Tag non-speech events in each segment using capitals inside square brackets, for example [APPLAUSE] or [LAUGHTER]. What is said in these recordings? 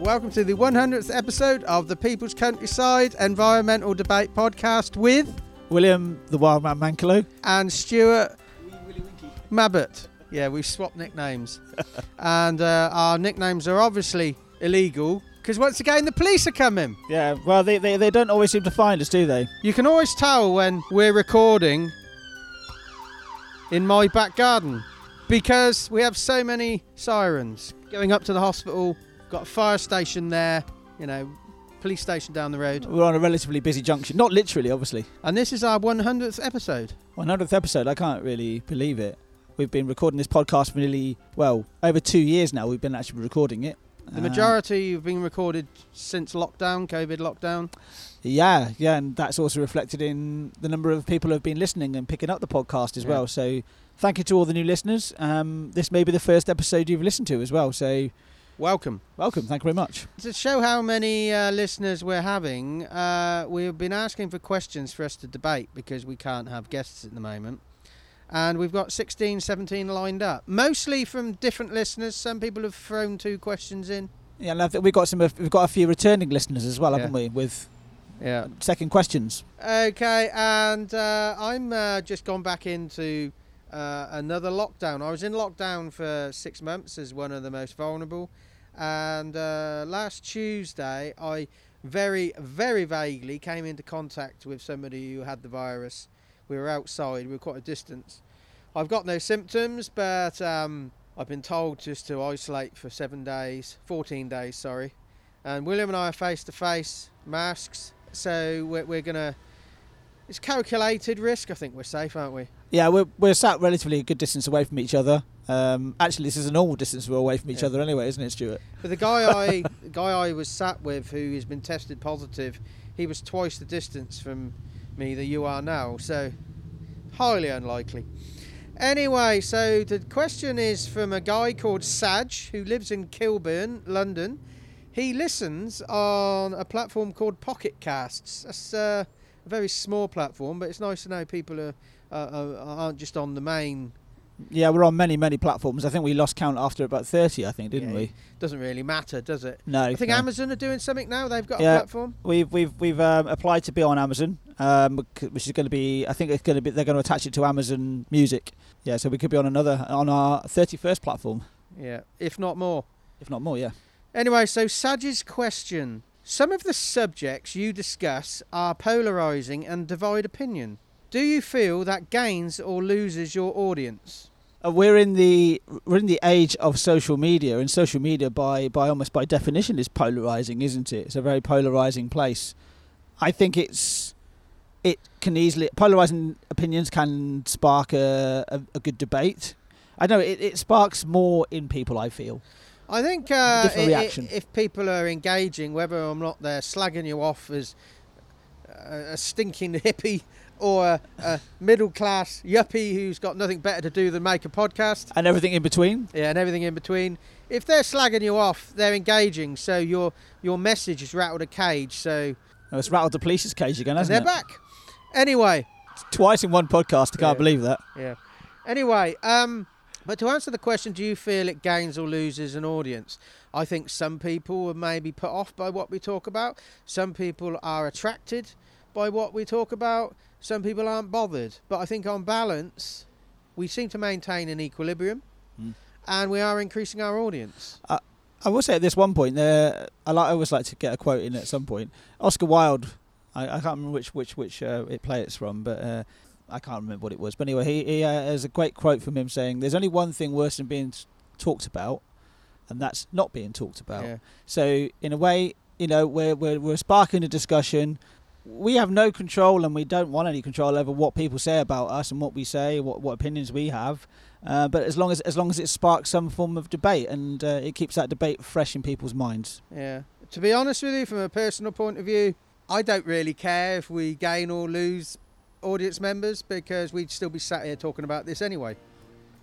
Welcome to the 100th episode of the People's Countryside Environmental Debate Podcast with William the Wild Man Mankalo. and Stuart Mabbott. Yeah, we've swapped nicknames. [LAUGHS] and uh, our nicknames are obviously illegal because once again the police are coming. Yeah, well, they, they, they don't always seem to find us, do they? You can always tell when we're recording in my back garden because we have so many sirens going up to the hospital. Got a fire station there, you know, police station down the road. We're on a relatively busy junction. Not literally, obviously. And this is our 100th episode. 100th episode, I can't really believe it. We've been recording this podcast for nearly, well, over two years now. We've been actually recording it. The Uh, majority have been recorded since lockdown, COVID lockdown. yeah, yeah, and that's also reflected in the number of people who have been listening and picking up the podcast as Yeah. well. So thank you to all the new listeners. Um, this may be the first episode you've listened to as well. So Welcome. welcome. Thank you very much. To show how many uh, listeners we're having, uh, we've been asking for questions for us to debate because we can't have guests at the moment. And we've got 16, 17 lined up, mostly from different listeners. Some people have thrown two questions in. Yeah, and I think we've got some. We've got a few returning listeners as well, Yeah. haven't we? With Yeah. second questions. Okay, and uh, I'm uh, just gone back into uh, another lockdown. I was in lockdown for six months as one of the most vulnerable, and uh, last Tuesday I very, very vaguely came into contact with somebody who had the virus. We were outside, we were quite a distance. I've got no symptoms, but um, I've been told just to isolate for seven days, 14 days, sorry. And William and I are face to face, masks, so we're, we're gonna. It's calculated risk. I think we're safe, aren't we? Yeah, we're we're sat relatively a good distance away from each other. Um, actually, this is a normal distance we're away from each Yeah. other anyway, isn't it, Stuart? But the guy I, [LAUGHS] the guy I was sat with, who has been tested positive, he was twice the distance from me that you are now. So highly unlikely. Anyway, so the question is from a guy called Saj who lives in Kilburn, London. He listens on a platform called Pocket Casts. That's uh, a very small platform, but it's nice to know people are, uh, aren't just on the main Yeah, we're on many many platforms. I think we lost count after about thirty. I think, didn't Yeah, we? Doesn't really matter, does it? No, I think no. Amazon are doing something now. They've got a Yeah. platform. We've we've we've um, applied to be on Amazon, um, which is going to be. I think it's going to be. They're going to attach it to Amazon Music. Yeah, so we could be on another on our thirty-first platform, Yeah, if not more. if not more. Yeah. Anyway, so Saj's question. Some of the subjects you discuss are polarizing and divide opinion. Do you feel that gains or loses your audience? Uh, we're in the we're in the age of social media, and social media by by almost by definition is polarizing, isn't it? It's a very polarizing place. I think it's it can easily polarizing opinions can spark a, a, a good debate. I know it, it sparks more in people. I feel. I think uh, Different i- i- if people are engaging, whether or not they're slagging you off as a, a stinking [LAUGHS] hippie or a, a middle class yuppie who's got nothing better to do than make a podcast, And everything in between. yeah, and everything in between. If they're slagging you off, they're engaging, so your your message has rattled a cage. So Oh, it's rattled the police's cage again, hasn't they're it? back. Anyway, Twice in one podcast. I can't Yeah. believe that. yeah. Anyway, um, but to answer the question, do you feel it gains or loses an audience? I think some people are maybe put off by what we talk about. Some people are attracted by what we talk about. Some people aren't bothered. But I think on balance, we seem to maintain an equilibrium, Mm. and we are increasing our audience. I will say at this one point, there, I, like, I always like to get a quote in at some point. Oscar Wilde, I, I can't remember which which which uh, it play it's from, but uh, I can't remember what it was. But anyway, he, he uh, has a great quote from him saying, "There's only one thing worse than being talked about, and that's not being talked about." Yeah. So in a way, you know, we're we're, we're sparking a discussion. We have no control, and we don't want any control over what people say about us and what we say, what what opinions we have. Uh, but as long as as long as it sparks some form of debate and uh, it keeps that debate fresh in people's minds. Yeah. To be honest with you, from a personal point of view, I don't really care if we gain or lose audience members because we'd still be sat here talking about this anyway.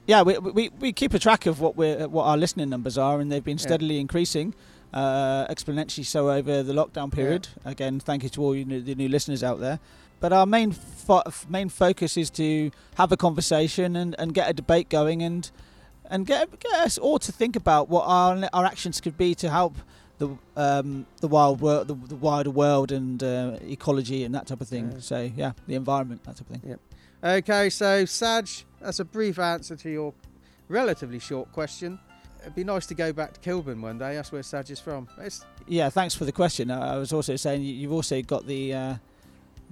Yeah, we, we, we keep a track of what we what our listening numbers are, and they've been Yeah. steadily increasing, uh, exponentially so over the lockdown period. Again, thank you to all you new, the new listeners out there. But our main fo- main focus is to have a conversation and, and get a debate going and and get, get us all to think about what our our actions could be to help the um, the wild world, the, the wider world, and uh, ecology and that type of thing. Yeah. So yeah, the environment, that type of thing. Okay, so Saj, that's a brief answer to your relatively short question. It'd be nice to go back to Kilburn one day. That's where Saj is from. It's, Yeah, thanks for the question. I was also saying you- you've also got the uh,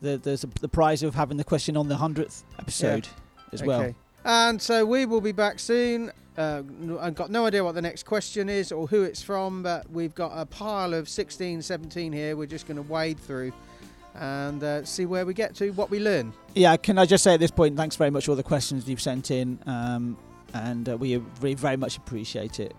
the there's a, the prize of having the question on the hundredth episode as well. And so we will be back soon. Uh, I've got no idea what the next question is or who it's from, but we've got a pile of 16, 17 here. We're just going to wade through and uh, see where we get to, what we learn. Yeah, can I just say at this point, thanks very much for all the questions you've sent in, um, and uh, we really very much appreciate it.